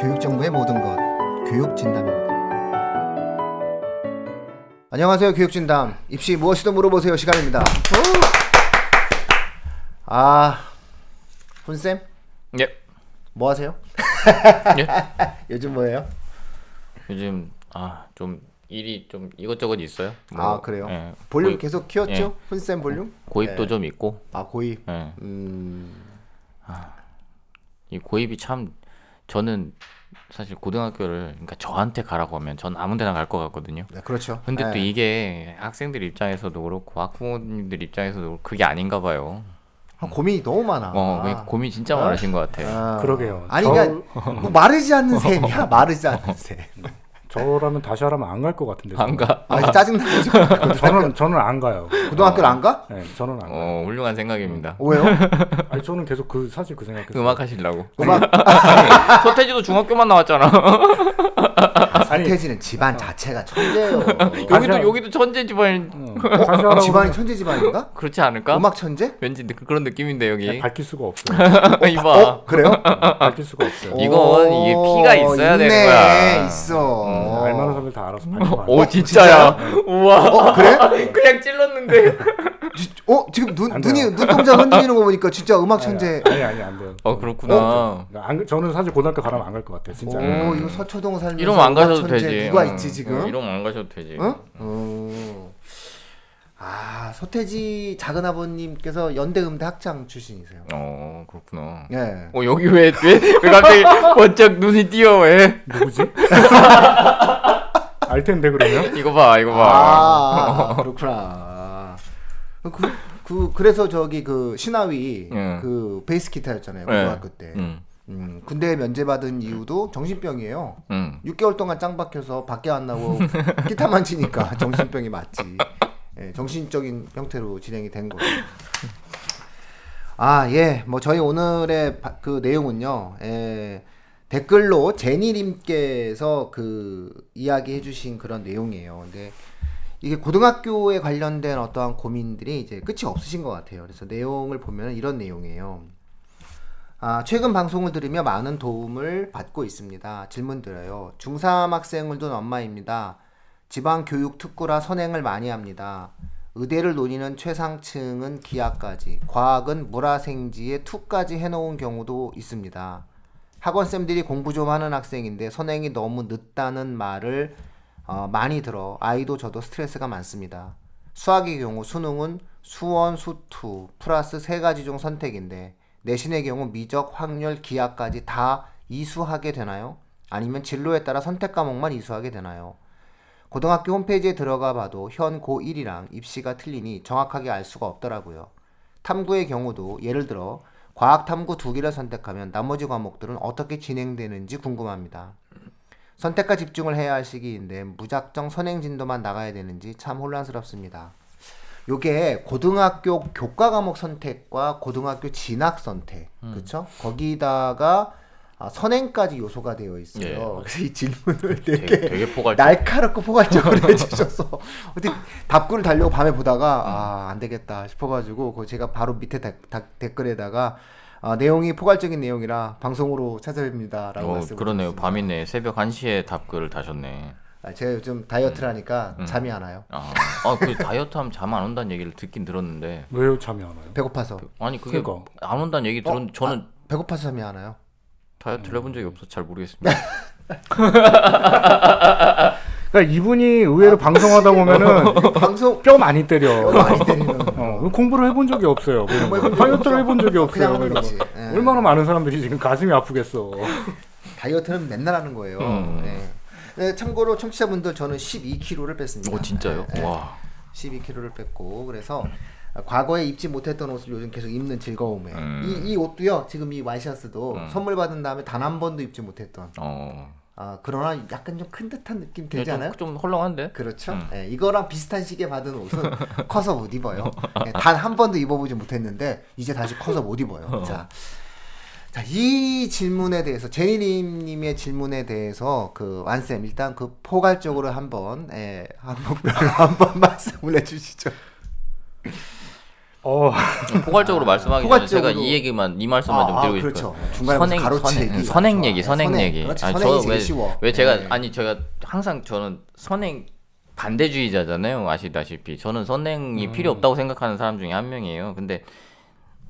교육정보의 모든 것 교육진담입니다. 안녕하세요 교육진담 입시 무엇이든 물어보세요 시간입니다. 아 훈쌤 예. 뭐 하세요? 예? 요즘 뭐예요? 요즘 아 좀 일이 좀 이것저것 있어요. 아 그래요? 예. 볼륨 고입, 계속 키웠죠? 예. 훈쌤 볼륨? 고입도 예. 좀 있고. 아 고입. 예. 음 이 고입이 참 저는 사실 고등학교를 그러니까 저한테 가라고 하면 전 아무데나 갈 것 같거든요. 네, 그렇죠. 근데 또 예. 이게 학생들 입장에서도 그렇고 학부모님들 입장에서도 그렇고 그게 아닌가 봐요. 아, 고민이 너무 많아. 어, 그러니까 고민 진짜 아. 많으신 것 같아. 아. 그러게요. 아니 저- 그러니까 뭐 마르지 않는 셈이야. 마르지 않는 셈. 저라면 다시 하라면 안 갈 것 같은데. 안. 가. 아 짜증나죠. 저는 저는 안 가요. 고등학교를 안 가? 네, 저는 안 가요. 어, 훌륭한 생각입니다. 왜요? 아니 저는 계속 그 사실 그 생각했어요. 음악 하시려고. 음악 서태지도 중학교만 나왔잖아. 아니 태지는 집안 자체가 천재예요. 여기도 여기도 천재 집안 어, 어? 다시 하라고 집안이 천재 집안인가? 그렇지 않을까? 음악 천재? 왠지 느- 그런 느낌인데 여기. 그냥 밝힐 수가 없어요. 이봐. 어 그래요? 밝힐 수가 없어요. 이건 이게 피가 있어야 있네, 되는 거야. 있어. 음, 알만한 사람들 다 알아서 밝혀봐요. 오 진짜야. 우와. 어 그래? 그냥 찔렀는데. 지- 어 지금 눈안 눈이 돼요. 눈동자 흔들리는 거 보니까 진짜 음악 천재. 아니 아니 안 돼요. 어 그렇구나. 그러니까 안, 저는 사실 고등학교 가라면 안 갈 것 같아요. 진짜. 오 음. 이거 서초동 살면서 이러면 안 음악 가셔도 되지. 누가 어. 있지 지금? 어, 이러면 안 가셔도 되지. 응? 어. 아 서태지 작은 아버님께서 연대 음대 학장 출신이세요. 어 그렇구나. 예. 어 여기 왜왜 왜 갑자기 번쩍 눈이 띄어 왜? 누구지? 알 텐데 그러면. 이거 봐 이거 봐. 아 그렇구나. 그, 그 그래서 저기 그 신하위 응. 그 베이스 기타였잖아요 네. 고등학교 때. 응. 음, 군대 면제받은 이유도 정신병이에요. 응. 6개월 동안 짱 박혀서 밖에 안 나고 기타만 치니까 정신병이 맞지. 예, 정신적인 형태로 진행이 된 거예요. 아, 예. 뭐 저희 오늘의 바- 그 내용은요. 예, 댓글로 제니님께서 그 이야기해 주신 그런 내용이에요. 근데 이게 고등학교에 관련된 어떠한 고민들이 이제 끝이 없으신 것 같아요. 그래서 내용을 보면 이런 내용이에요. 아, 최근 방송을 들으며 많은 도움을 받고 있습니다. 질문 드려요. 중3 학생을 둔 엄마입니다. 지방 교육 특구라 선행을 많이 합니다. 의대를 노리는 최상층은 기하까지, 과학은 물화생지에 투까지 해놓은 경우도 있습니다. 학원쌤들이 공부 좀 하는 학생인데 선행이 너무 늦다는 말을 어, 많이 들어 아이도 저도 스트레스가 많습니다. 수학의 경우 수능은 수원, 수투 플러스 세 가지 중 선택인데 내신의 경우 미적, 확률, 기하까지 다 이수하게 되나요? 아니면 진로에 따라 선택 과목만 이수하게 되나요? 고등학교 홈페이지에 들어가 봐도 현 고1이랑 입시가 틀리니 정확하게 알 수가 없더라고요. 탐구의 경우도 예를 들어 과학 탐구 두 개를 선택하면 나머지 과목들은 어떻게 진행되는지 궁금합니다. 선택과 집중을 해야 할 시기인데 무작정 선행 진도만 나가야 되는지 참 혼란스럽습니다. 요게 고등학교 교과 과목 선택과 고등학교 진학 선택, 그렇죠? 거기다가 아, 선행까지 요소가 되어 있어요. 예. 그래서 이 질문을 되게, 되게 되게 포괄적. 날카롭고 포괄적으로 해주셔서 어떻게 답글을 달려고 밤에 보다가 아안 되겠다 싶어가지고 그 제가 바로 밑에 다- 다- 댓글에다가 아, 내용이 포괄적인 내용이라 방송으로 찾아뵙니다라고 어 말씀을 그러네요. 밤이네. 새벽 1 시에 답글을 다셨네. 아, 제가 요즘 다이어트를 하니까 잠이 안 와요. 아, 아, 그 다이어트 하면 잠 안 온다는 얘기를 듣긴 들었는데. 왜요 잠이 안 와요? 배고파서 아니 그게 그러니까. 안 온다는 얘기 들었는데 저는 배고파서 잠이 안 와요. 다이어트를 해본 적이 없어서 잘 모르겠습니다. 그러니까 이분이 의외로 방송하다 보면은 방송 뼈 많이 때려. 많이 때리는 어, 공부를 해본 적이 없어요. 거. 다이어트를. 해본 적이 없어요. 그냥 뭐 하는 거지. 거. 예. 얼마나 많은 사람들이 지금 가슴이 아프겠어. 다이어트는 맨날 하는 거예요. 음. 네. 네, 참고로 청취자분들 저는 12kg를 뺐습니다. 오 진짜요? 네, 네. 와. 12kg를 뺐고 그래서 과거에 입지 못했던 옷을 요즘 계속 입는 즐거움에 음. 이, 이 옷도요 지금 이 와이셔츠도 음. 선물 받은 다음에 단 한 번도 입지 못했던 어. 아 그러나 약간 좀 큰 듯한 느낌 예, 들지 좀, 않아요? 좀 헐렁한데? 그렇죠. 음. 예, 이거랑 비슷한 시기에 받은 옷은 커서 못 입어요. 단한 번도 입어보지 못했는데 이제 다시 커서 못 입어요. 자, 자, 이 질문에 대해서 제니님의 질문에 대해서 그 완쌤 일단 그 포괄적으로 한번 예, 항목별로 한번 말씀을 해 주시죠. 어, 포괄적으로 말씀하기 전에 제가 포괄적으로. 이 얘기만 이 말씀만 좀 아, 드리고 아, 싶어요. 그렇죠. 중간에 무슨 선행 가로치 선행, 선행 좋아. 얘기, 선행 선행. 얘기. 그렇지, 아니, 선행이 저 제일 왜, 쉬워. 왜 제가 네. 아니 제가 항상 저는 선행 반대주의자잖아요. 아시다시피 저는 선행이 음. 필요 없다고 생각하는 사람 중에 한 명이에요. 근데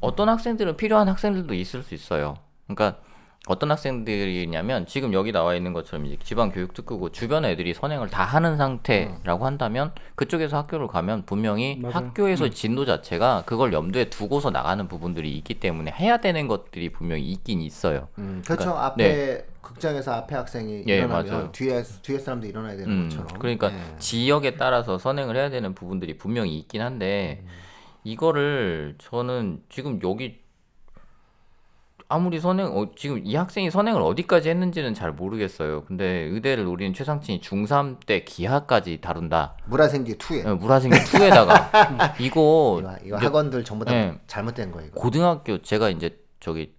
어떤 학생들은 필요한 학생들도 있을 수 있어요. 그러니까 어떤 학생들이냐면 지금 여기 나와 있는 것처럼 이제 지방 교육 특구고 주변 애들이 선행을 다 하는 상태라고 한다면 그쪽에서 학교를 가면 분명히 맞아요. 학교에서 진도 자체가 그걸 염두에 두고서 나가는 부분들이 있기 때문에 해야 되는 것들이 분명히 있긴 있어요. 음, 그렇죠. 그러니까, 앞에 극장에서 앞에 학생이 예, 일어나면 맞아요. 뒤에 뒤에 사람도 일어나야 되는 음, 것처럼. 그러니까 예. 지역에 따라서 선행을 해야 되는 부분들이 분명히 있긴 한데 이거를 저는 지금 여기 아무리 선행 어, 지금 이 학생이 선행을 어디까지 했는지는 잘 모르겠어요. 근데 의대를 노리는 최상층이 중3 때 기하까지 다룬다. 물화생기 2에 어, 물화생기 2에다가 이거 이거, 이거 이제 학원들 전부 다 예. 잘못된 거예요. 이거. 고등학교 제가 이제 저기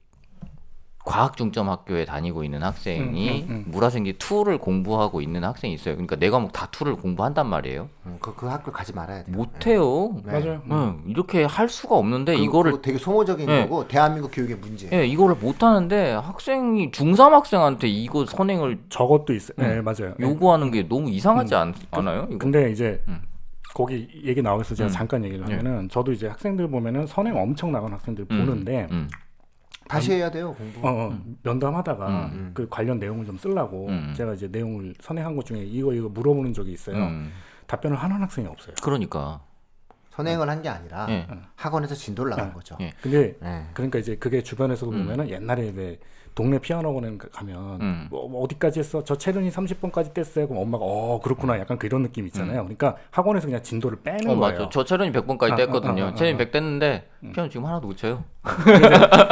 과학 중점 학교에 다니고 있는 학생이 음, 음, 물화생기 2를 공부하고 있는 학생이 있어요. 그러니까 내 과목 다 2를 공부한단 말이에요. 음, 그, 그 학교 가지 말아야 돼요. 못해요. 네. 맞아요. 응, 이렇게 할 수가 없는데 그, 이거를 그거 되게 소모적인 예. 거고 대한민국 교육의 문제. 예, 이거를 못 하는데 학생이 중3 학생한테 이거 선행을 저것도 있어요. 음. 네, 맞아요. 네. 요구하는 게 너무 이상하지 않, 않아요? 이거? 근데 이제 음. 거기 얘기 나와서 제가 음. 잠깐 얘기를 예. 하면은 저도 이제 학생들 보면은 선행 엄청 나간 학생들 음, 보는데 음, 다시 해야 돼요 공부. 어, 어, 면담하다가 음. 그 관련 내용을 좀 쓰려고 음. 제가 이제 내용을 선행한 것 중에 이거 이거 물어보는 적이 있어요. 음. 답변을 하는 학생이 없어요. 그러니까 선행을 한 게 아니라 예. 학원에서 진도를 나간 예. 거죠. 예. 근데 예. 그러니까 이제 그게 주변에서도 음. 보면은 옛날에 왜 동네 피아노 학원에 가면 음. 뭐, 뭐 어디까지 했어? 저 체른이 30번까지 뗐어요. 그럼 엄마가 어 그렇구나 약간 그런 느낌 있잖아요. 그러니까 학원에서 그냥 진도를 빼는 어 거예요. 맞죠. 저 체련이 100번까지 아, 뗐거든요. 아, 아, 아, 아. 100 뗐는데 피아노 지금 하나도 못 쳐요.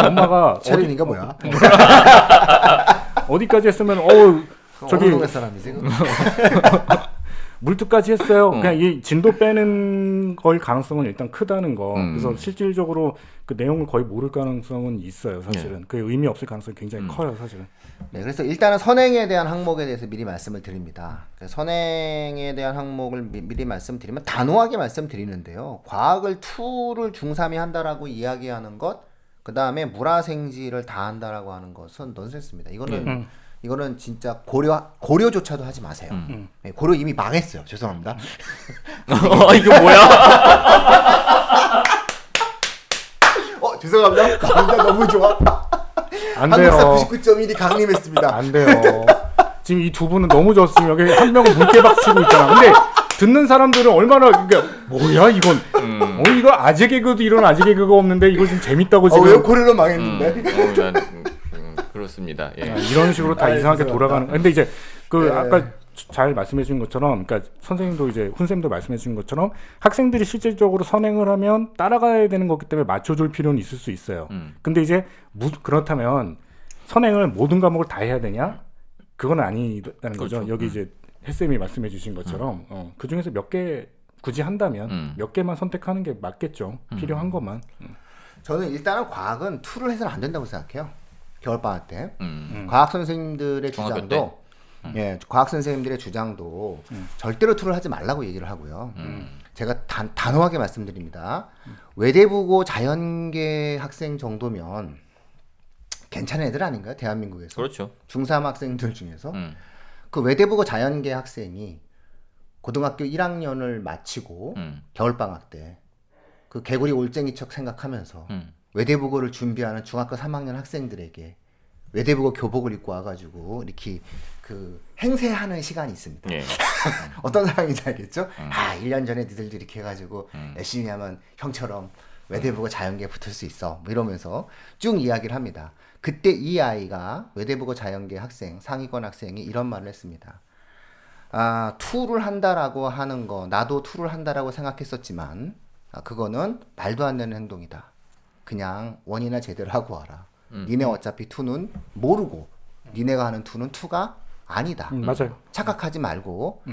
엄마가 어디, 체린이가 뭐야? 어디까지 했으면 어우 저기 어느 동네 사람이지? 그? 물투까지 했어요. 어. 그냥 이 진도 빼는 걸 가능성은 일단 크다는 거. 음. 그래서 실질적으로 그 내용을 거의 모를 가능성은 있어요. 사실은 그 의미 없을 가능성이 굉장히 음. 커요. 사실은. 네, 그래서 일단은 선행에 대한 항목에 대해서 미리 말씀을 드립니다. 그래서 선행에 대한 항목을 미, 미리 말씀드리면 단호하게 말씀드리는데요. 과학을 2를 중3이 한다라고 이야기하는 것, 그 다음에 물화생지를 다 한다라고 하는 것은 넌센스입니다. 이거는 음. 이거는 진짜 고려 고려조차도 하지 마세요. 음. 네, 고려 이미 망했어요. 죄송합니다. 어, 이거 뭐야? 어 죄송합니다. 강좌 너무 좋아. 안 한국사 돼요. 99.1이 강림했습니다. 안 돼요. 지금 이 두 분은 너무 좋습니다. 여기 한 명은 물개박 치고 있잖아. 근데 듣는 사람들은 얼마나 이게 뭐야 이건 음. 어 이거 아재 개그도 이런 아재 개그가 없는데 이거 지금 재밌다고 어, 지금 왜 고려로 음, 망했는데? 어, 난, 음, 음, 그렇습니다. 예. 아, 이런 식으로 다 아, 이상하게. 돌아가는. 근데 이제 그 네. 아까 잘 말씀해 주신 것처럼, 그러니까 선생님도 이제 훈쌤도 말씀해 주신 것처럼 학생들이 실질적으로 선행을 하면 따라가야 되는 거기 때문에 맞춰줄 필요는 있을 수 있어요. 음. 근데 이제 무, 그렇다면 선행을 모든 과목을 다 해야 되냐? 그건 아니다는 거죠. 그렇죠. 여기 음. 이제 햇쌤이 말씀해 주신 것처럼 어, 그 중에서 몇 개 굳이 한다면 음. 몇 개만 선택하는 게 맞겠죠. 필요한 것만. 저는 일단은 과학은 two를 해서는 안 된다고 생각해요. 겨울방학 때. 음. 과학 선생님들의 중학교 주장도 예, 과학 선생님들의 주장도 절대로 two를 하지 말라고 얘기를 하고요. 제가 단, 단호하게 말씀드립니다. 외대부고 자연계 학생 정도면 괜찮은 애들 아닌가요? 대한민국에서. 그렇죠. 중3 학생들 중에서. 음. 그 외대부고 자연계 학생이 고등학교 1학년을 마치고 음. 겨울방학 때 그 개구리 올챙이 척 생각하면서 음. 외대국어를 준비하는 중학교 3학년 학생들에게 외대국어 교복을 입고 와가지고 이렇게 그 행세하는 시간이 있습니다. 예. 어떤 상황인지 알겠죠? 음. 아, 1년 전에 니들도 이렇게 해가지고 열심히 하면 형처럼 외대국어 자연계에 붙을 수 있어. 뭐 이러면서 쭉 이야기를 합니다. 그때 이 아이가 외대부고 자연계 학생, 상위권 학생이 이런 말을 했습니다. 아, two를 한다라고 하는 거, 나도 two를 한다라고 생각했었지만, 아, 그거는 말도 안 되는 행동이다. 그냥 one이나 제대로 하고 와라. 니네 어차피 two는 모르고, 니네가 하는 two는 two가 아니다. 음, 맞아요. 착각하지 말고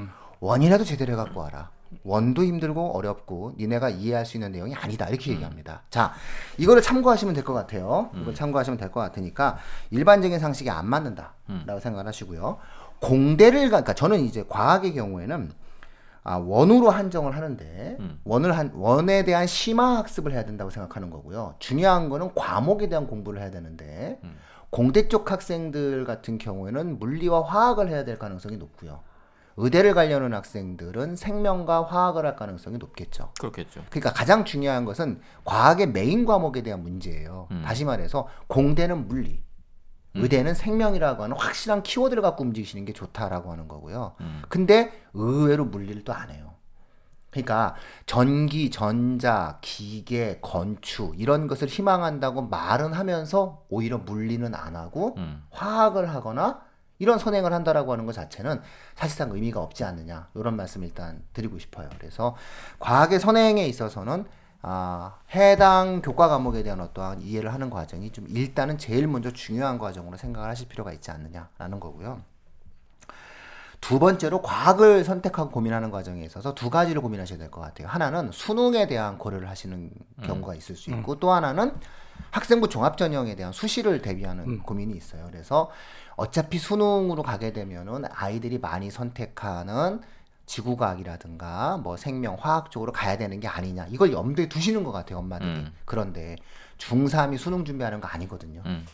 one이라도 제대로 해갖고 와라. one도 힘들고 어렵고 니네가 이해할 수 있는 내용이 아니다 이렇게 얘기합니다. 자, 이거를 참고하시면 될 것 같아요. 이걸 참고하시면 될 것 같으니까 일반적인 상식이 안 맞는다라고 생각을 하시고요. 공대를 가, 그러니까 저는 이제 과학의 경우에는 아, 원으로 한정을 하는데 음. 원을 한 원에 대한 심화 학습을 해야 된다고 생각하는 거고요. 중요한 거는 과목에 대한 공부를 해야 되는데 음. 공대 쪽 학생들 같은 경우에는 물리와 화학을 해야 될 가능성이 높고요. 의대를 가려는 학생들은 생명과 화학을 할 가능성이 높겠죠. 그렇겠죠. 그러니까 가장 중요한 것은 과학의 메인 과목에 대한 문제예요. 음. 다시 말해서 공대는 물리, 의대는 생명이라고 하는 확실한 키워드를 갖고 움직이시는 게 좋다라고 하는 거고요. 음. 근데 의외로 물리를 또 안 해요. 그러니까 전기, 전자, 기계, 건축 이런 것을 희망한다고 말은 하면서 오히려 물리는 안 하고 음. 화학을 하거나 이런 선행을 한다라고 하는 것 자체는 사실상 의미가 없지 않느냐 이런 말씀을 일단 드리고 싶어요. 그래서 과학의 선행에 있어서는 아, 해당 교과 과목에 대한 어떠한 이해를 하는 과정이 좀 일단은 제일 먼저 중요한 과정으로 생각을 하실 필요가 있지 않느냐라는 거고요. 두 번째로 과학을 선택하고 고민하는 과정에 있어서 두 가지를 고민하셔야 될 것 같아요. 하나는 수능에 대한 고려를 하시는 경우가 있을 수 있고 또 하나는 학생부 종합 전형에 대한 수시를 대비하는 고민이 있어요. 그래서 어차피 수능으로 가게 되면은 아이들이 많이 선택하는 지구과학이라든가 뭐 생명 화학 쪽으로 가야 되는 게 아니냐 이걸 염두에 두시는 것 같아요 엄마들이 음. 그런데 중3이 수능 준비하는 거 아니거든요 음.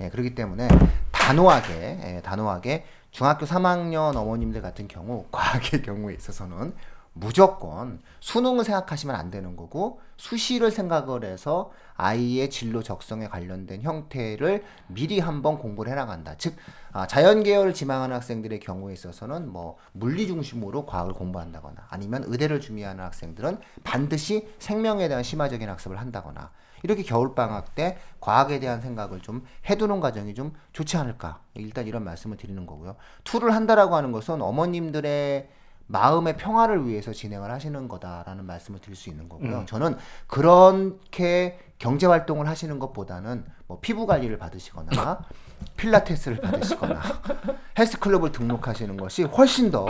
예, 그렇기 때문에 단호하게 예, 단호하게 중학교 3학년 어머님들 같은 경우 과학의 경우에 있어서는 무조건 수능을 생각하시면 안 되는 거고 수시를 생각을 해서 아이의 진로 적성에 관련된 형태를 미리 한번 공부를 해나간다. 즉 아, 자연 계열을 지망하는 학생들의 경우에 있어서는 뭐 물리 중심으로 과학을 공부한다거나 아니면 의대를 준비하는 학생들은 반드시 생명에 대한 심화적인 학습을 한다거나 이렇게 겨울 방학 때 과학에 대한 생각을 좀 해두는 과정이 좀 좋지 않을까. 일단 이런 말씀을 드리는 거고요. two를 한다라고 하는 것은 어머님들의 마음의 평화를 위해서 진행을 하시는 거다라는 말씀을 드릴 수 있는 거고요. 저는 그렇게 경제 활동을 하시는 것보다는 뭐 피부 관리를 받으시거나 필라테스를 받으시거나 헬스클럽을 등록하시는 것이 훨씬 더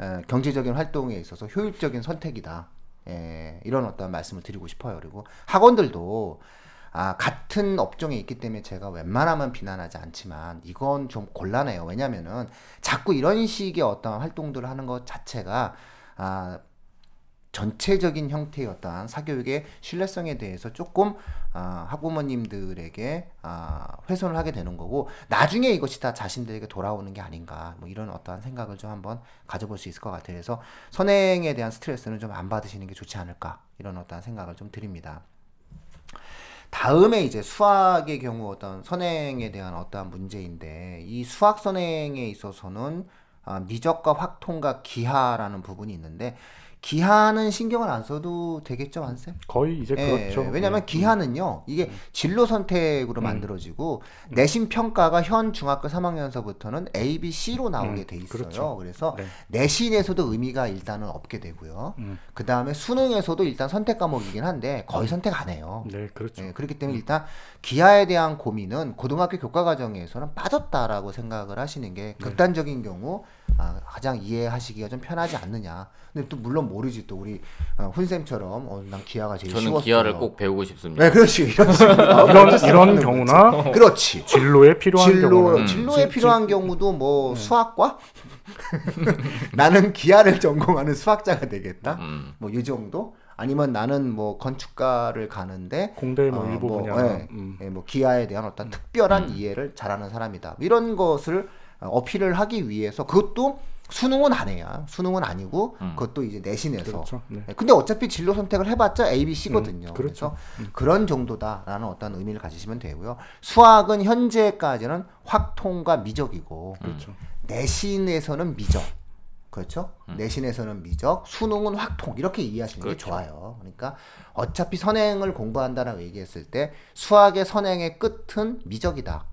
에, 경제적인 활동에 있어서 효율적인 선택이다. 예, 이런 어떤 말씀을 드리고 싶어요. 그리고 학원들도 아, 같은 업종에 있기 때문에 제가 웬만하면 비난하지 않지만 이건 좀 곤란해요. 왜냐면은 자꾸 이런 식의 어떤 활동들을 하는 것 자체가 아, 전체적인 형태의 어떠한 사교육의 신뢰성에 대해서 조금 아, 학부모님들에게 아, 훼손을 하게 되는 거고 나중에 이것이 다 자신들에게 돌아오는 게 아닌가 뭐 이런 어떠한 생각을 좀 한번 가져볼 수 있을 것 같아요. 그래서 선행에 대한 스트레스는 좀 안 받으시는 게 좋지 않을까 이런 어떠한 생각을 좀 드립니다. 다음에 이제 수학의 경우 어떤 선행에 대한 어떠한 문제인데 이 수학 선행에 있어서는 아, 미적과 확통과 기하라는 부분이 있는데 기하는 신경을 안 써도 되겠죠, 한 쌤? 거의 이제 예, 그렇죠. 왜냐하면 네. 기하는요, 이게 진로 선택으로 만들어지고 내신 평가가 현 중학교 3학년서부터는 A, B, C로 나오게 음, 돼 있어요. 그렇죠. 그래서 네. 내신에서도 의미가 일단은 없게 되고요. 음. 그 다음에 수능에서도 일단 선택 과목이긴 한데 거의 선택 안 해요. 네, 그렇죠. 예, 그렇기 때문에 일단 기하에 대한 고민은 고등학교 교과 과정에서는 빠졌다라고 생각을 하시는 게 네. 극단적인 경우 아, 가장 이해하시기가 좀 편하지 않느냐. 근데 또 물론 모르지 또 우리 어, 훈쌤처럼 어, 난 기하가 제일 저는 쉬웠어요. 기아를 꼭 배우고 싶습니다. 네, 그렇지 이런 식으로 이런 이런 경우나 그렇지. 진로에 필요한 진로 경우는 진로에 진- 필요한 경우도 뭐 수학과 나는 기하를 전공하는 수학자가 되겠다. 음. 뭐 이 정도? 아니면 나는 뭐 건축가를 가는데 공대 뭐 어, 일부 뭐, 분야 예, 음. 예, 뭐 기하에 대한 어떤 특별한 이해를 잘하는 사람이다. 이런 것을 어, 어필을 하기 위해서 그것도 수능은 안 해야. 수능은 아니고 음. 그것도 이제 내신에서. 그렇죠. 네. 예, 근데 어차피 진로 선택을 해봤자 A, B, C거든요. 음, 그래서 그렇죠. 그런 정도다라는 어떤 의미를 가지시면 되고요. 수학은 현재까지는 확통과 미적이고 그렇죠. 내신에서는 미적. 그렇죠? 음. 내신에서는 미적, 수능은 확통 이렇게 이해하시는 게 그렇죠. 좋아요. 그러니까 어차피 선행을 공부한다라고 얘기했을 때 수학의 선행의 끝은 미적이다.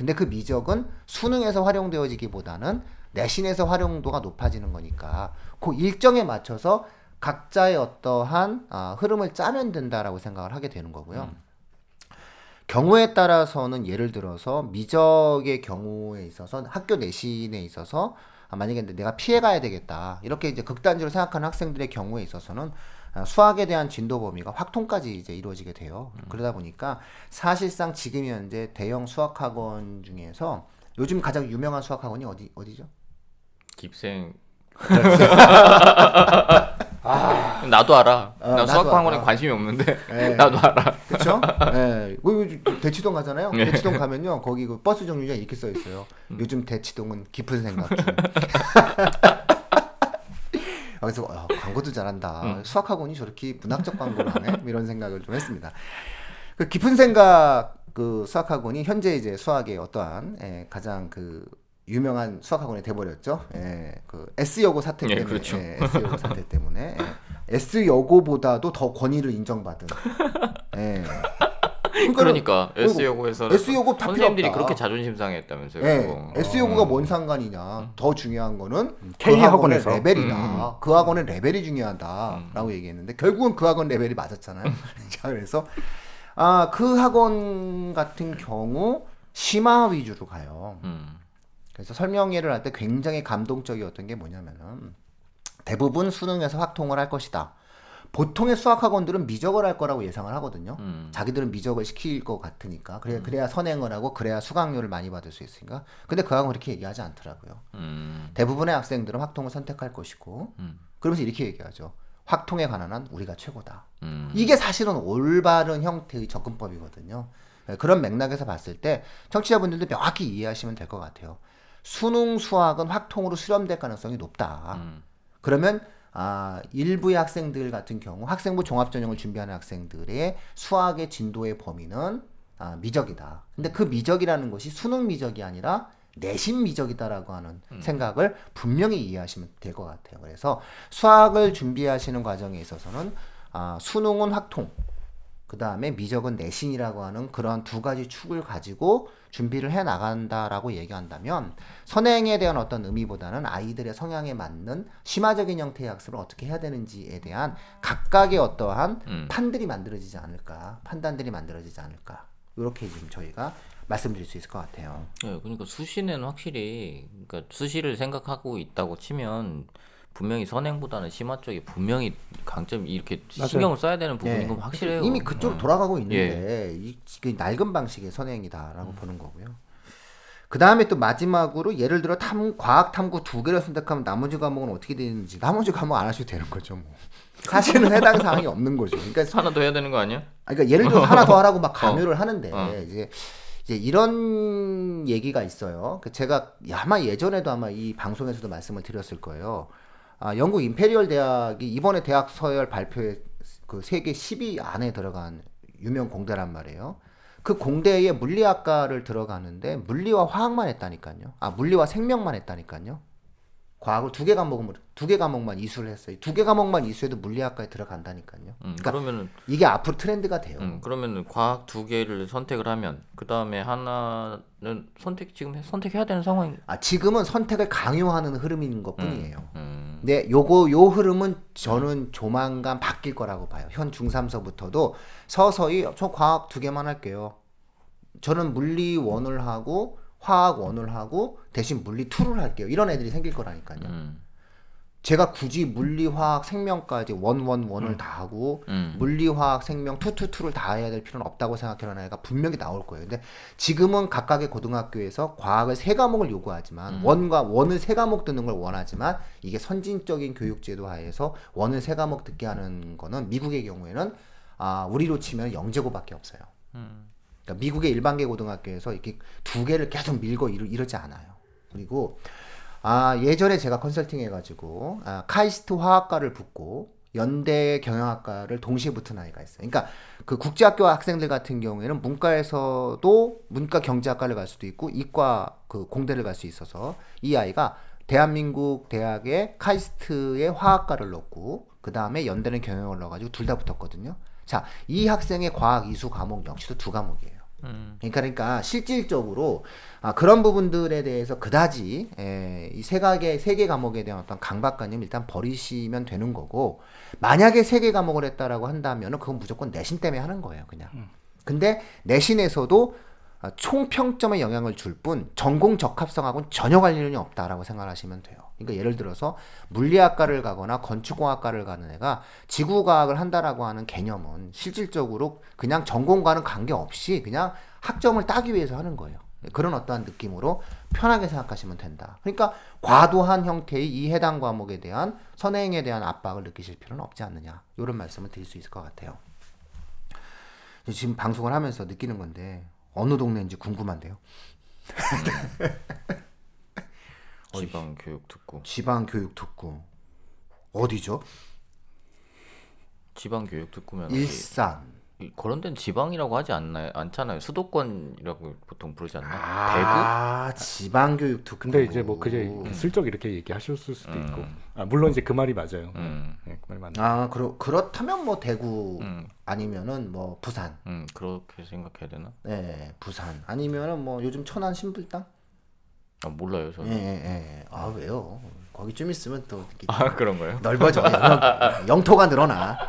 근데 그 미적은 수능에서 활용되어지기보다는 내신에서 활용도가 높아지는 거니까 그 일정에 맞춰서 각자의 어떠한 아, 흐름을 짜면 된다라고 생각을 하게 되는 거고요. 경우에 따라서는 예를 들어서 미적의 경우에 있어서 학교 내신에 있어서 아, 만약에 내가 피해 가야 되겠다 이렇게 이제 극단적으로 생각하는 학생들의 경우에 있어서는 아, 수학에 대한 진도 범위가 확통까지 이제 이루어지게 돼요. 그러다 보니까 사실상 지금 현재 대형 수학 학원 중에서 요즘 가장 유명한 수학 학원이 어디 어디죠? 깁생 나도 알아. 어, 나 수학학원에 알아. 관심이 없는데 네. 나도 알아. 그렇죠? 예. 그 대치동 가잖아요. 네. 대치동 가면요. 거기 그 버스 정류장 이렇게 써 있어요. 음. 요즘 대치동은 깊은 생각 중. 아, 그래서 아, 광고도 잘한다. 음. 수학학원이 저렇게 문학적 광고를 하네. 이런 생각을 좀 했습니다. 그 깊은 생각 그 수학학원이 현재 이제 수학의 어떠한 예, 가장 그 유명한 수학학원이 돼버렸죠. 예, 그 S 여고 사태 예, 때문에 그렇죠. 예, S 여고 사태 때문에 예, S 여고보다도 더 권위를 인정받은. 예. 그러니까 그리고 S 여고 에서 S 여고 다 선생님들이 없다. 그렇게 자존심 상했다면서요. 예, 그거. S 여고가 뭔 상관이냐. 더 중요한 거는 K 그 학원의 학원에서. 레벨이다. 음. 그 학원의 레벨이 중요하다라고 얘기했는데 결국은 그 학원 레벨이 맞았잖아요. 자, 그래서 아, 그 학원 같은 경우 심화 위주로 가요. 음. 그래서 설명회를 할 때 굉장히 감동적이었던 게 뭐냐면은 대부분 수능에서 확통을 할 것이다. 보통의 수학 학원들은 미적을 할 거라고 예상을 하거든요. 음. 자기들은 미적을 시킬 것 같으니까 그래야 그래야 선행을 하고 그래야 수강료를 많이 받을 수 있으니까. 근데 그 학원 그렇게 얘기하지 않더라고요. 음. 대부분의 학생들은 확통을 선택할 것이고 음. 그러면서 이렇게 얘기하죠. 확통에 관한 한 우리가 최고다. 음. 이게 사실은 올바른 형태의 접근법이거든요. 네, 그런 맥락에서 봤을 때 청취자분들도 명확히 이해하시면 될 것 같아요. 수능 수학은 확통으로 수렴될 가능성이 높다. 음. 그러면 아, 일부의 학생들 같은 경우 학생부 종합전형을 준비하는 학생들의 수학의 진도의 범위는 아, 미적이다. 근데 그 미적이라는 것이 수능 미적이 아니라 내신 미적이다라고 하는 생각을 분명히 이해하시면 될 것 같아요. 그래서 수학을 준비하시는 과정에 있어서는 아, 수능은 확통, 그 다음에 미적은 내신이라고 하는 그런 두 가지 축을 가지고 준비를 해 나간다라고 얘기한다면 선행에 대한 어떤 의미보다는 아이들의 성향에 맞는 심화적인 형태의 학습을 어떻게 해야 되는지에 대한 각각의 어떠한 음. 판들이 만들어지지 않을까, 판단들이 만들어지지 않을까. 이렇게 지금 저희가 말씀드릴 수 있을 것 같아요. 예, 그러니까 수시는 확실히 그러니까 수시를 생각하고 있다고 치면 분명히 선행보다는 심화 쪽이 분명히 강점이 이렇게 맞아요. 신경을 써야 되는 부분인 예. 건 확실해요. 이미 그쪽으로 어. 돌아가고 있는데 이, 그 낡은 방식의 선행이다라고 보는 거고요. 그 다음에 또 마지막으로 예를 들어 탐, 과학 탐구 두 개를 선택하면 나머지 과목은 어떻게 되는지 나머지 과목 안 하셔도 되는 거죠. 뭐. 사실은 해당 사항이 없는 거죠. 그러니까 하나 더 해야 되는 거 아니야? 아, 그러니까 예를 들어 서 하나 더 하라고 막 강요를 하는데 어. 이제 이제 이런 얘기가 있어요. 그 제가 아마 예전에도 아마 이 방송에서도 말씀을 드렸을 거예요. 아, 영국 임페리얼 대학이 이번에 대학 서열 발표에 그 세계 10위 안에 들어간 유명 공대란 말이에요. 그 공대에 물리학과를 들어가는데 물리와 화학만 했다니까요. 아 물리와 생명만 했다니까요. 과학을 두 개 과목을 두 개 과목만 이수를 했어요. 두 개 과목만 이수해도 물리학과에 들어간다니까요. 음, 그러니까 그러면은 이게 앞으로 트렌드가 돼요. 음, 그러면은 과학 두 개를 선택을 하면 그 다음에 하나는 선택 지금 해- 선택해야 되는 상황. 아, 지금은 선택을 강요하는 흐름인 것 뿐이에요. 음, 근데 요거 요 흐름은 저는 조만간 바뀔 거라고 봐요. 현 중3서부터도 서서히 저 과학 두 개만 할게요. 저는 물리 원을 하고 화학 원을 하고 대신 물리 2를 할게요. 이런 애들이 생길 거라니까요. 음, 제가 굳이 물리 화학 생명까지 원원 원을 다 하고 음. 물리 화학 생명 투투투를 다 해야 될 필요는 없다고 생각하는 애가 분명히 나올 거예요. 근데 지금은 각각의 고등학교에서 과학을 세 과목을 요구하지만 원과 원을 세 과목 듣는 걸 원하지만 이게 선진적인 교육 제도 하에서 원을 세 과목 듣게 하는 거는 미국의 경우에는 아 우리로 치면 영재고밖에 없어요. 그러니까 미국의 일반계 고등학교에서 이렇게 두 개를 계속 밀고 이러, 이러지 않아요. 그리고 아 예전에 제가 컨설팅 해가지고 아, 카이스트 화학과를 붙고 연대 경영학과를 동시에 붙은 아이가 있어요. 그러니까 그 국제학교 학생들 같은 경우에는 문과에서도 문과 경제학과를 갈 수도 있고 이과 그 공대를 갈 수 있어서 이 아이가 대한민국 대학의 카이스트의 화학과를 넣고 그 다음에 연대는 경영을 넣어가지고 둘 다 붙었거든요. 자, 이 학생의 과학 이수 과목 역시도 두 과목이에요. 음. 그러니까, 그러니까 실질적으로 아, 그런 부분들에 대해서 그다지 에, 이 세각의 세개 과목에 대한 어떤 강박관념 일단 버리시면 되는 거고 만약에 세개 과목을 했다라고 한다면은 그건 무조건 내신 때문에 하는 거예요, 그냥. 근데 내신에서도 아, 총 평점에 영향을 줄 뿐 전공 적합성하고는 전혀 관련이 없다라고 생각하시면 돼요. 그러니까 예를 들어서 물리학과를 가거나 건축공학과를 가는 애가 지구과학을 한다라고 하는 개념은 실질적으로 그냥 전공과는 관계없이 그냥 학점을 따기 위해서 하는 거예요. 그런 어떠한 느낌으로 편하게 생각하시면 된다. 그러니까 과도한 형태의 이 해당 과목에 대한 선행에 대한 압박을 느끼실 필요는 없지 않느냐. 이런 말씀을 드릴 수 있을 것 같아요. 지금 방송을 하면서 느끼는 건데 어느 동네인지 궁금한데요. 지방 교육 듣고 지방 교육 특구 어디죠? 지방 교육 듣고면 일산. 이- 그런 데는 지방이라고 하지 않나요? 않잖아요. 수도권이라고 보통 부르지 않나요? 아, 지방 교육 특구. 근데 이제 뭐 그제 슬쩍 이렇게 얘기하셨을 수도 있고 아, 물론 이제 그 말이 맞아요. 음. 네, 그 말이 맞네. 아, 그렇 그렇다면 뭐 대구 음, 아니면은 뭐 부산. 음, 그렇게 생각해야 되나? 네, 부산. 아니면은 뭐 요즘 천안 신불당? 아, 몰라요, 예, 저는. 예, 예. 아, 왜요? 거기 좀 있으면 또 이렇게 아, 그런 거요? 넓어져. 영- 영토가 늘어나.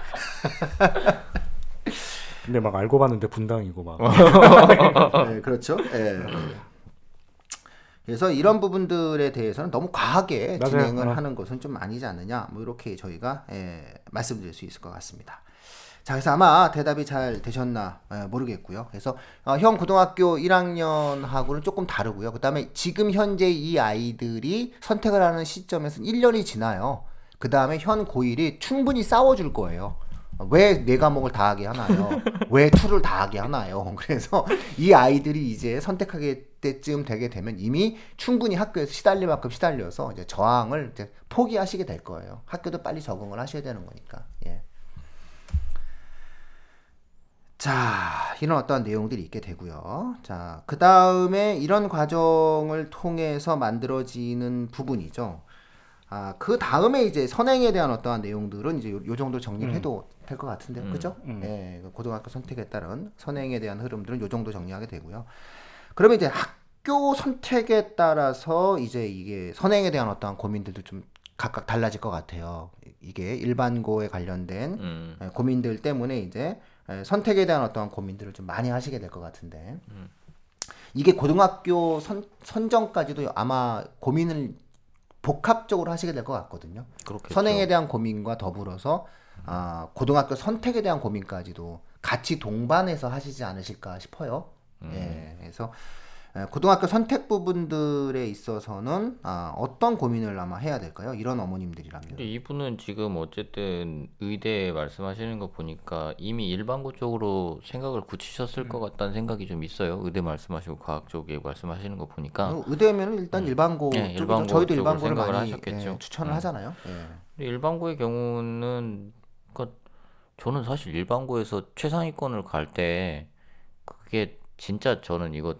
근데 막 알고 봤는데 분당이고 막 네, 그렇죠. 예. 그래서 이런 부분들에 대해서는 너무 과하게 맞아요. 진행을 어. 하는 것은 좀 아니지 않느냐. 뭐 이렇게 저희가 예, 말씀드릴 수 있을 것 같습니다. 자, 그래서 아마 대답이 잘 되셨나 예, 모르겠고요. 그래서 어, 형 고등학교 1학년하고는 조금 다르고요. 그다음에 지금 현재 이 아이들이 선택을 하는 시점에서는 1년이 지나요. 그다음에 현 고1이 충분히 싸워줄 거예요. 왜 네 과목을 다 하게 하나요? 왜 투를 다 하게 하나요? 그래서 이 아이들이 이제 선택하게 때쯤 되게 되면 이미 충분히 학교에서 시달릴 만큼 시달려서 이제 저항을 이제 포기하시게 될 거예요. 학교도 빨리 적응을 하셔야 되는 거니까. 예. 자, 이런 어떠한 내용들이 있게 되고요. 자, 그 다음에 이런 과정을 통해서 만들어지는 부분이죠. 아, 그 다음에 이제 선행에 대한 어떠한 내용들은 이제 요, 요 정도 정리를 해도 될것 같은데요. 음. 그죠? 음. 예, 그 고등학교 선택에 따른 선행에 대한 흐름들은 요 정도 정리하게 되고요. 그러면 이제 학교 선택에 따라서 이제 이게 선행에 대한 어떠한 고민들도 좀 각각 달라질 것 같아요. 이게 일반고에 관련된 음, 예, 고민들 때문에 이제 예, 선택에 대한 어떠한 고민들을 좀 많이 하시게 될 것 같은데 이게 고등학교 선, 선정까지도 아마 고민을 복합적으로 하시게 될 것 같거든요. 그렇겠죠. 선행에 대한 고민과 더불어서 아, 고등학교 선택에 대한 고민까지도 같이 동반해서 하시지 않으실까 싶어요. 예, 그래서 에, 고등학교 선택 부분들에 있어서는 아, 어떤 고민을 아마 해야 될까요? 이런 어머님들이라면. 근데 이분은 지금 어쨌든 의대 말씀하시는 거 보니까 이미 일반고 쪽으로 생각을 굳히셨을 것 같다는 생각이 좀 있어요. 의대 말씀하시고 과학 쪽에 말씀하시는 거 보니까. 어, 의대면은 일단 일반고 네. 일반고 저희도 일반고를 많이 하셨겠죠. 예, 추천을 음. 하잖아요. 예. 일반고의 경우는 그러니까 저는 사실 일반고에서 최상위권을 갈 때 그게 진짜 저는 이거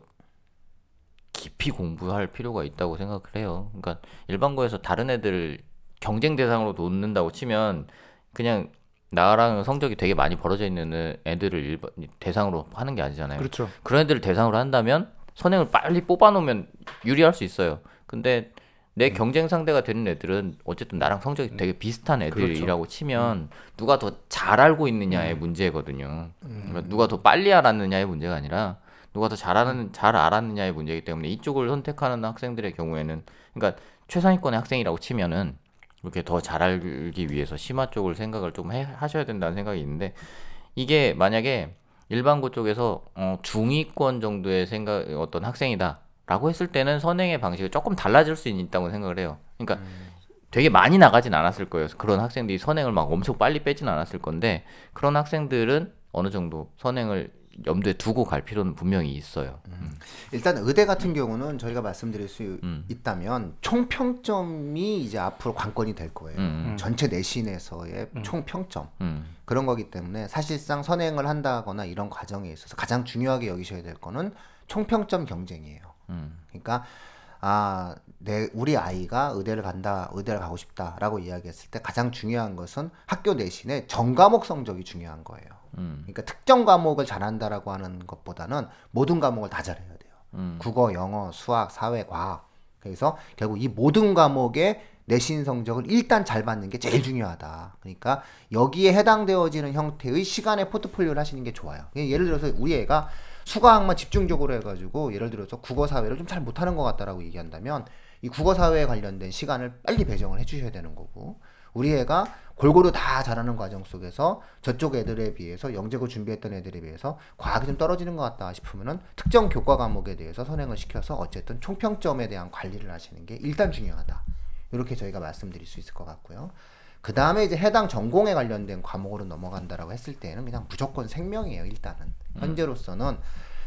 깊이 공부할 필요가 있다고 생각을 해요. 그러니까 일반고에서 다른 애들 경쟁 대상으로 놓는다고 치면 그냥 나랑 성적이 되게 많이 벌어져 있는 애들을 일반, 대상으로 하는 게 아니잖아요. 그렇죠. 그런 애들을 대상으로 한다면 선행을 빨리 뽑아놓으면 유리할 수 있어요. 근데 내 음. 경쟁 상대가 되는 애들은 어쨌든 나랑 성적이 되게 비슷한 그렇죠. 애들이라고 치면 누가 더 잘 알고 음. 있느냐의 문제거든요. 그러니까 누가 더 빨리 알았느냐의 문제가 아니라 누가 더 잘하는 잘 알았느냐의 문제이기 때문에 이쪽을 선택하는 학생들의 경우에는 그러니까 최상위권의 학생이라고 치면은 이렇게 더 잘 알기 위해서 심화 쪽을 생각을 좀 해, 하셔야 된다는 생각이 있는데 이게 만약에 일반고 쪽에서 어, 중위권 정도의 생각 어떤 학생이다라고 했을 때는 선행의 방식이 조금 달라질 수 있다고 생각을 해요. 그러니까 되게 많이 나가진 않았을 거예요. 그런 학생들이 선행을 막 엄청 빨리 빼진 않았을 건데 그런 학생들은 어느 정도 선행을 염두에 두고 갈 필요는 분명히 있어요. 일단 의대 같은 경우는 저희가 말씀드릴 수 음. 있다면 총평점이 이제 앞으로 관건이 될 거예요. 음. 전체 내신에서의 총평점 음. 그런 거기 때문에 사실상 선행을 한다거나 이런 과정에 있어서 가장 중요하게 여기셔야 될 거는 총평점 경쟁이에요. 음. 그러니까 아, 내 우리 아이가 의대를 간다, 의대를 가고 싶다라고 이야기했을 때 가장 중요한 것은 학교 내신의 전과목 성적이 중요한 거예요. 음. 그러니까 특정 과목을 잘한다라고 하는 것보다는 모든 과목을 다 잘해야 돼요. 음. 국어, 영어, 수학, 사회, 과학. 그래서 결국 이 모든 과목의 내신 성적을 일단 잘 받는 게 제일 중요하다. 그러니까 여기에 해당되어지는 형태의 시간의 포트폴리오를 하시는 게 좋아요. 예를 들어서 우리 애가 수과학만 집중적으로 해가지고 예를 들어서 국어 사회를 좀 잘 못하는 것 같다라고 얘기한다면 이 국어 사회에 관련된 시간을 빨리 배정을 해주셔야 되는 거고 우리 애가 골고루 다 잘하는 과정 속에서 저쪽 애들에 비해서 영재고 준비했던 애들에 비해서 과학이 좀 떨어지는 것 같다 싶으면은 특정 교과 과목에 대해서 선행을 시켜서 어쨌든 총평점에 대한 관리를 하시는 게 일단 중요하다. 이렇게 저희가 말씀드릴 수 있을 것 같고요. 그 다음에 이제 해당 전공에 관련된 과목으로 넘어간다라고 했을 때는 그냥 무조건 생명이에요. 일단은 현재로서는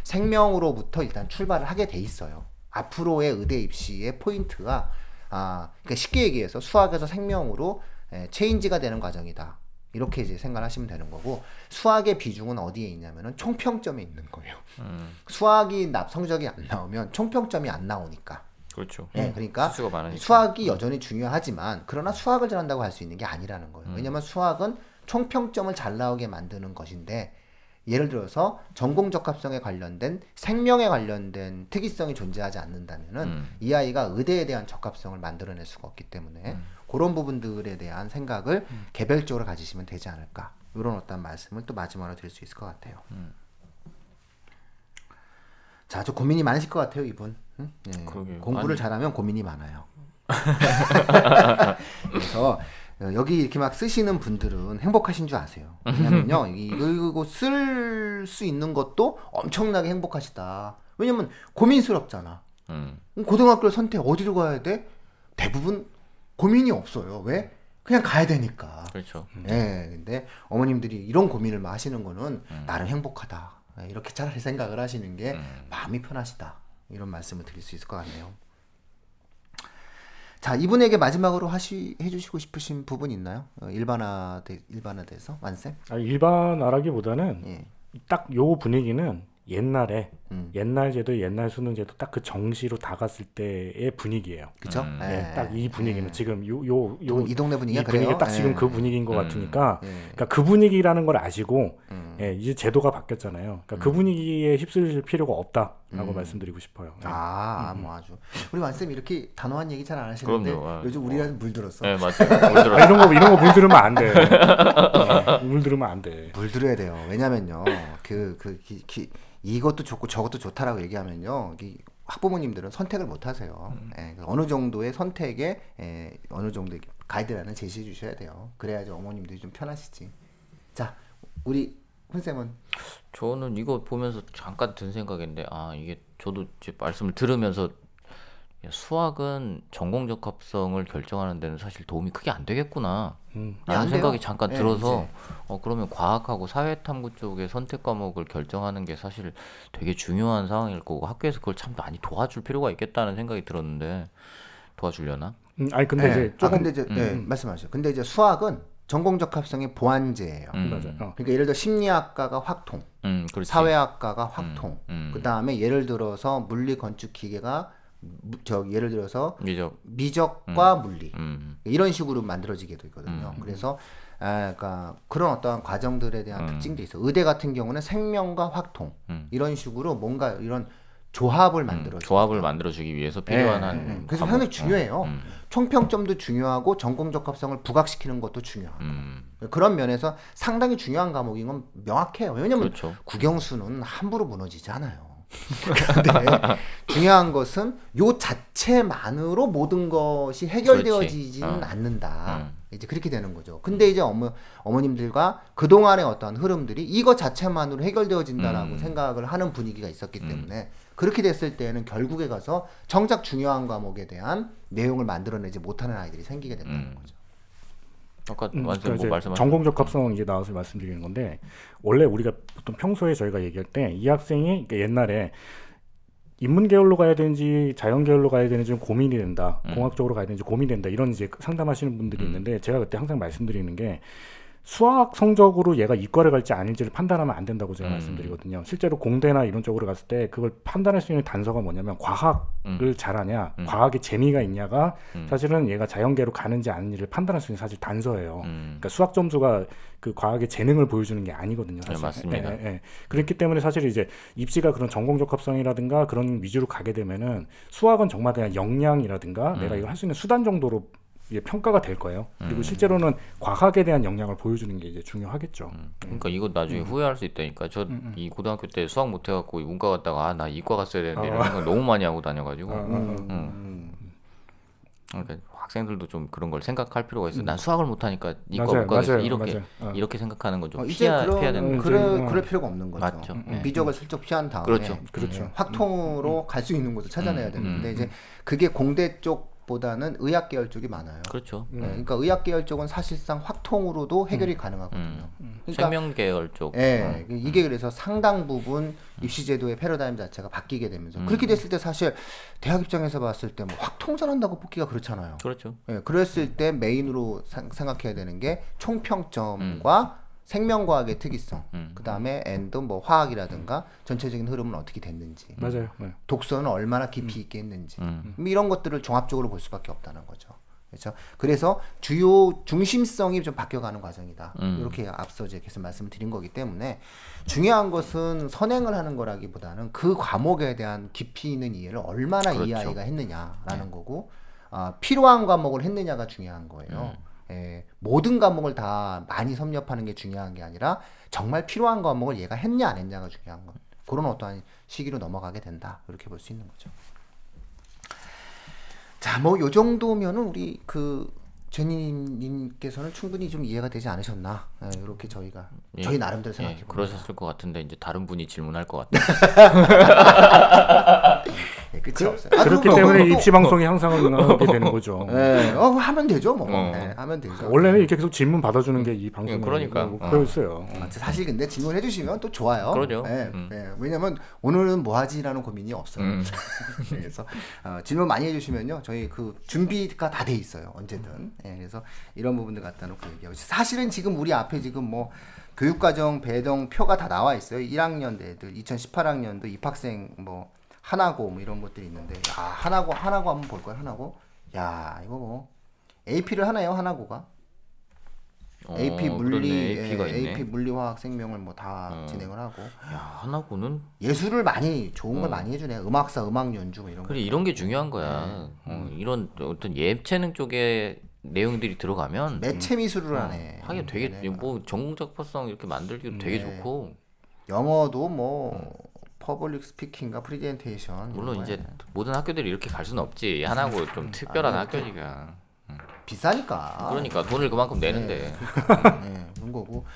생명으로부터 일단 출발을 하게 돼 있어요. 앞으로의 의대 입시의 포인트가 아 그러니까 쉽게 얘기해서 수학에서 생명으로 에, 체인지가 되는 과정이다. 이렇게 이제 생각하시면 되는 거고 수학의 비중은 어디에 있냐면은 총평점에 있는 거예요. 수학이 납 성적이 안 나오면 총평점이 안 나오니까. 그렇죠. 예, 그러니까. 수학이 여전히 중요하지만 그러나 수학을 잘한다고 할 수 있는 게 아니라는 거예요. 음. 왜냐하면 수학은 총평점을 잘 나오게 만드는 것인데 예를 들어서 전공 적합성에 관련된 생명에 관련된 특이성이 존재하지 않는다면은 음. 이 아이가 의대에 대한 적합성을 만들어낼 수가 없기 때문에 음. 그런 부분들에 대한 생각을 개별적으로 가지시면 되지 않을까 이런 어떤 말씀을 또 마지막으로 드릴 수 있을 것 같아요. 음. 자, 저 고민이 많으실 것 같아요, 이분. 응? 예. 공부를 아니. 잘하면 고민이 많아요. 그래서 어, 여기 이렇게 막 쓰시는 분들은 행복하신 줄 아세요. 왜냐면요, 이거 쓸 수 있는 것도 엄청나게 행복하시다. 왜냐면 고민스럽잖아. 음. 고등학교 선택 어디로 가야 돼? 대부분 고민이 없어요. 왜? 그냥 가야 되니까. 그렇죠. 예, 근데 어머님들이 이런 고민을 막 하시는 거는 음. 나름 행복하다. 예, 이렇게 차라리 생각을 하시는 게 음. 마음이 편하시다. 이런 말씀을 드릴 수 있을 것 같네요. 자, 이분에게 마지막으로 하시 해주시고 싶으신 부분 있나요? 어, 일반화 돼 일반화돼서 완쌤? 아, 일반화라기보다는 예. 딱 요 분위기는 옛날에 음. 옛날 제도 옛날 수능 제도 딱 그 정시로 다 갔을 때의 분위기예요. 그죠? 음. 예, 딱이 분위기는 지금 요 요 요이 동네 분위기가 이 분위기? 딱 지금 예. 그 분위기인 것 음. 같으니까 예. 그러니까 그 분위기라는 걸 아시고 음. 예, 이제 제도가 바뀌었잖아요. 그러니까 그 분위기에 휩쓸릴 필요가 없다 라고 음. 말씀드리고 싶어요. 예. 아, 뭐 아주 우리 완쌤 이렇게 단호한 얘기 잘 안 하시는데 그럼요. 아, 요즘 우리한테 물들었어. 네, 맞아요. 못 들어. 아, 이런 거 이런 거 물들으면 안 돼. 예, 물들으면 안 돼. 물 들어야 돼요. 왜냐면요. 그, 그, 기, 기, 이것도 좋고 저것도 좋다라고 얘기하면요. 이 학부모님들은 선택을 못 하세요. 예, 어느 정도의 선택에 예, 어느 정도의 가이드라인을 제시해 주셔야 돼요. 그래야지 어머님들이 좀 편하시지. 자, 우리 훈쌤은 저는 이거 보면서 잠깐 든 생각인데 아 이게 저도 이제 말씀을 들으면서 야, 수학은 전공 적 합성을 결정하는 데는 사실 도움이 크게 안 되겠구나 음. 안 라는 돼요. 생각이 잠깐 예, 들어서 이제. 어 그러면 과학하고 사회탐구 쪽의 선택 과목을 결정하는 게 사실 되게 중요한 상황일 거고 학교에서 그걸 참 많이 도와줄 필요가 있겠다는 생각이 들었는데 도와주려나? 음, 아니 근데 예. 이제 아, 조금 근데 이제 예, 말씀하세요. 근데 이제 수학은 전공 적합성의 보완제예요. 음. 맞아요. 어. 그러니까 예를 들어 심리학과가 확통, 음, 그렇지. 사회학과가 확통. 음. 그 다음에 예를 들어서 물리 건축 기계가 무- 저 예를 들어서 미적. 미적과 물리 음. 이런 식으로 만들어지게 되거든요. 음. 그래서 아, 그러니까 그런 어떠한 과정들에 대한 음. 특징도 있어. 요 의대 같은 경우는 생명과 확통 음. 이런 식으로 뭔가 이런 조합을 음, 만들어. 조합을 만들어 주기 위해서 필요한 예, 한 예, 예. 그래서 과목. 상당히 중요해요. 음. 총평점도 중요하고 전공 적합성을 부각시키는 것도 중요하고 음. 그런 면에서 상당히 중요한 과목인 건 명확해요. 왜냐면 그렇죠. 국영수는 함부로 무너지지 않아요. 근데 중요한 것은 요 자체만으로 모든 것이 해결되어지지는 그렇지. 어. 않는다. 음. 이제 그렇게 되는 거죠. 근데 이제 어머, 어머님들과 그동안의 어떤 흐름들이 이거 자체만으로 해결되어진다라고 음. 생각을 하는 분위기가 있었기 때문에 그렇게 됐을 때는 결국에 가서 정작 중요한 과목에 대한 내용을 만들어내지 못하는 아이들이 생기게 된다는 음. 거죠. 아까 음, 완전 그러니까 뭐 전공 적합성 이제 나와서 말씀드리는 건데 원래 우리가 보통 평소에 저희가 얘기할 때 이 학생이 그러니까 옛날에 인문 계열로 가야 되는지 자연 계열로 가야 되는지 좀 고민이 된다. 음. 공학 쪽으로 가야 되는지 고민이 된다. 이런 이제 상담하시는 분들이 음. 있는데 제가 그때 항상 말씀드리는 게 수학 성적으로 얘가 이과를 갈지 아닐지를 판단하면 안 된다고 제가 음. 말씀드리거든요. 실제로 공대나 이런 쪽으로 갔을 때 그걸 판단할 수 있는 단서가 뭐냐면 과학을 음. 잘하냐, 음. 과학에 재미가 있냐가 음. 사실은 얘가 자연계로 가는지 아닌지를 판단할 수 있는 사실 단서예요. 음. 그러니까 수학 점수가 그 과학의 재능을 보여주는 게 아니거든요. 사실. 네, 맞습니다. 예, 예, 예. 그렇기 때문에 사실 이제 입시가 그런 전공 적합성이라든가 그런 위주로 가게 되면은 수학은 정말 그냥 역량이라든가 음. 내가 이걸 할 수 있는 수단 정도로 이게 평가가 될 거예요. 그리고 음. 실제로는 과학에 대한 역량을 보여주는 게 이제 중요하겠죠. 음. 그러니까 이거 나중에 후회할 수 있다니까. 저 음, 이 고등학교 때 수학 못 해갖고 문과 갔다가 아 나 이과 갔어야 되는데 어. 이런 생각 너무 많이 하고 다녀가지고. 어, 어, 어. 음. 그러니까 학생들도 좀 그런 걸 생각할 필요가 있어. 난 수학을 못하니까 이과 못 가겠어. 이렇게 맞아요. 어. 이렇게 생각하는 건좀 어, 이제 피해야 그런 피해 야 되는 음. 그래, 이제, 어. 그럴 필요가 없는 거죠. 맞죠. 음, 예. 미적을 슬쩍 피한 다음에 그렇죠. 그렇죠. 예, 확통으로 갈 수 있는 곳을 찾아내야 음, 되는데 음, 이제 그게 공대 쪽 보다는 의학 계열 쪽이 많아요. 그렇죠. 예, 그러니까 의학 계열 쪽은 사실상 확통으로도 해결이 가능하거든요. 그러니까 생명 계열 쪽. 예, 음. 이게 그래서 상당 부분 입시 제도의 패러다임 자체가 바뀌게 되면서 그렇게 됐을 때 사실 대학 입장에서 봤을 때 뭐 확통 잘한다고 뽑기가 그렇잖아요. 그렇죠. 예, 그랬을 때 메인으로 상- 생각해야 되는 게 총평점과 생명과학의 특이성, 음. 그 다음에 and 뭐 화학이라든가 전체적인 흐름은 어떻게 됐는지, 맞아요. 네. 독서는 얼마나 깊이 있게 했는지, 음. 뭐 이런 것들을 종합적으로 볼 수밖에 없다는 거죠. 그렇죠. 그래서 주요 중심성이 좀 바뀌어가는 과정이다. 음. 이렇게 앞서 이제 계속 말씀을 드린 거기 때문에 중요한 것은 선행을 하는 거라기보다는 그 과목에 대한 깊이 있는 이해를 얼마나 이 그렇죠. 아이가 했느냐라는 거고 아, 필요한 과목을 했느냐가 중요한 거예요. 음. 예, 모든 과목을 다 많이 섭렵하는 게 중요한 게 아니라 정말 필요한 과목을 얘가 했냐 안 했냐가 중요한 거. 그런 어떠한 시기로 넘어가게 된다. 이렇게 볼 수 있는 거죠. 자, 뭐 요 정도면은 우리 그 제니님께서는 충분히 좀 이해가 되지 않으셨나? 예, 이렇게 저희가 예. 저희 나름대로 생각해 예. 그러셨을 것 같은데 이제 다른 분이 질문할 것 같아요. 예, 끝이 없어요. 아, 그렇기 그럼 때문에 또- 입시 방송이 항상 하게 되는 거죠. 예, 어, 하면 되죠, 뭐. 어. 예, 하면 되죠. 원래는 이렇게 계속 질문 받아주는 게 이 방송의 그러니까. 목표였어요. 아, 사실 근데 질문해 주시면 또 좋아요. 그러죠. 예, 음. 예. 왜냐면 오늘은 뭐 하지라는 고민이 없어요. 음. 그래서 어, 질문 많이 해주시면요, 저희 그 준비가 다 돼 있어요. 언제든. 예, 그래서 이런 부분들 갖다 놓고 얘기하고 사실은 지금 우리 앞에 지금 뭐 교육과정 배정 표가 다 나와 있어요. 1학년 애들, 2018학년도 입학생 뭐 하나고 뭐 이런 것들이 있는데, 아 하나고 하나고 한번 볼 거예요. 하나고. 야 이거 뭐 AP를 하나요 하나고가? 어, AP 물리, 그렇네, AP가 예, 있네. AP 물리 화학 생명을 뭐 다 어. 진행을 하고 야 하나고는 예술을 많이 좋은 걸 많이 해주네. 음악사, 음악 연주 뭐 이런 거. 그래 이런 게 중요한 거야. 어, 이런 어떤 예체능 쪽에 내용들이 들어가면 매체 미술을 어, 하네. 하긴 되게 네. 뭐 전공 작가성 이렇게 만들기도 되게 네. 좋고 영어도 뭐 public speaking과 프리젠테이션 물론 이제 거에 모든 학교들이 이렇게 갈 수는 없지. 하나고 좀 특별한 학교니까. 비싸니까. 그러니까 돈을 그만큼 내는데. 네, 그런 거고.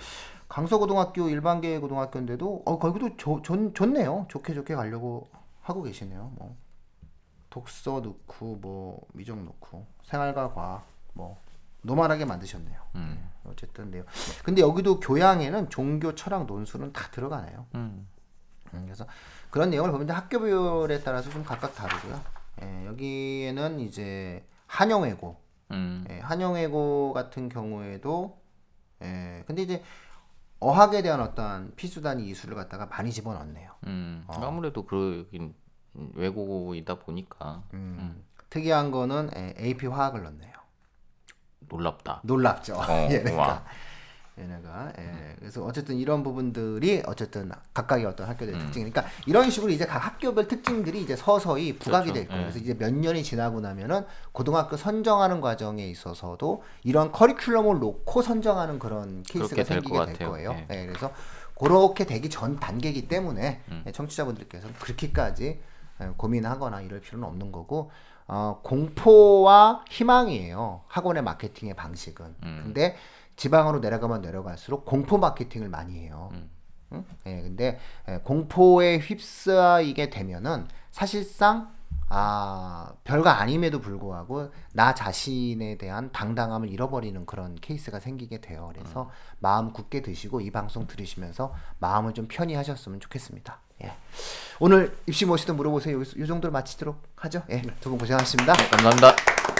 강서고등학교 일반계 고등학교인데도 어 거기도 조, 좋, 좋네요. 좋게 좋게 가려고 하고 계시네요. 뭐 독서 넣고 뭐 미적 넣고 생활과 과학 뭐 normal하게 만드셨네요. 음. 어쨌든 네요. 근데 여기도 교양에는 종교, 철학, 논술은 다 들어가네요. 음. 음, 그래서 그런 내용을 보면 학교별에 따라서 좀 각각 다르고요. 예, 여기에는 이제 한영외고, 음. 예, 한영외고 같은 경우에도, 예, 근데 이제 어학에 대한 어떤 피수단위 이수를 갖다가 많이 집어넣네요. 음. 어. 아무래도 그러긴 외국어이다 보니까 음, 특이한 거는 예, AP 화학을 넣네요. 놀랍다. 놀랍죠. 어, 얘네가. 와. 얘네가. 예. 그래서 어쨌든 이런 부분들이 어쨌든 각각의 어떤 학교들 음. 특징. 그러니까 이런 식으로 이제 각 학교별 특징들이 이제 서서히 부각이 그렇죠. 될 거예요. 예. 그래서 이제 몇 년이 지나고 나면은 고등학교 선정하는 과정에 있어서도 이런 커리큘럼을 놓고 선정하는 그런 케이스가 될 생기게 것될 같아요. 거예요. 예. 예, 그래서 그렇게 되기 전 단계이기 때문에 음. 예, 청취자분들께서 그렇게까지 예, 고민하거나 이럴 필요는 없는 거고 어, 공포와 희망이에요. 학원의 마케팅의 방식은. 음. 근데 지방으로 내려가면 내려갈수록 공포 마케팅을 많이 해요. 음. 응? 예, 근데 예, 공포에 휩싸이게 되면은 사실상 아 별거 아님에도 불구하고 나 자신에 대한 당당함을 잃어버리는 그런 케이스가 생기게 돼요. 그래서 마음 굳게 드시고 이 방송 들으시면서 마음을 좀 편히 하셨으면 좋겠습니다. 예. 오늘 입시 무엇이든 물어보세요. 이 정도로 마치도록 하죠. 예, 두 분 고생하셨습니다. 감사합니다.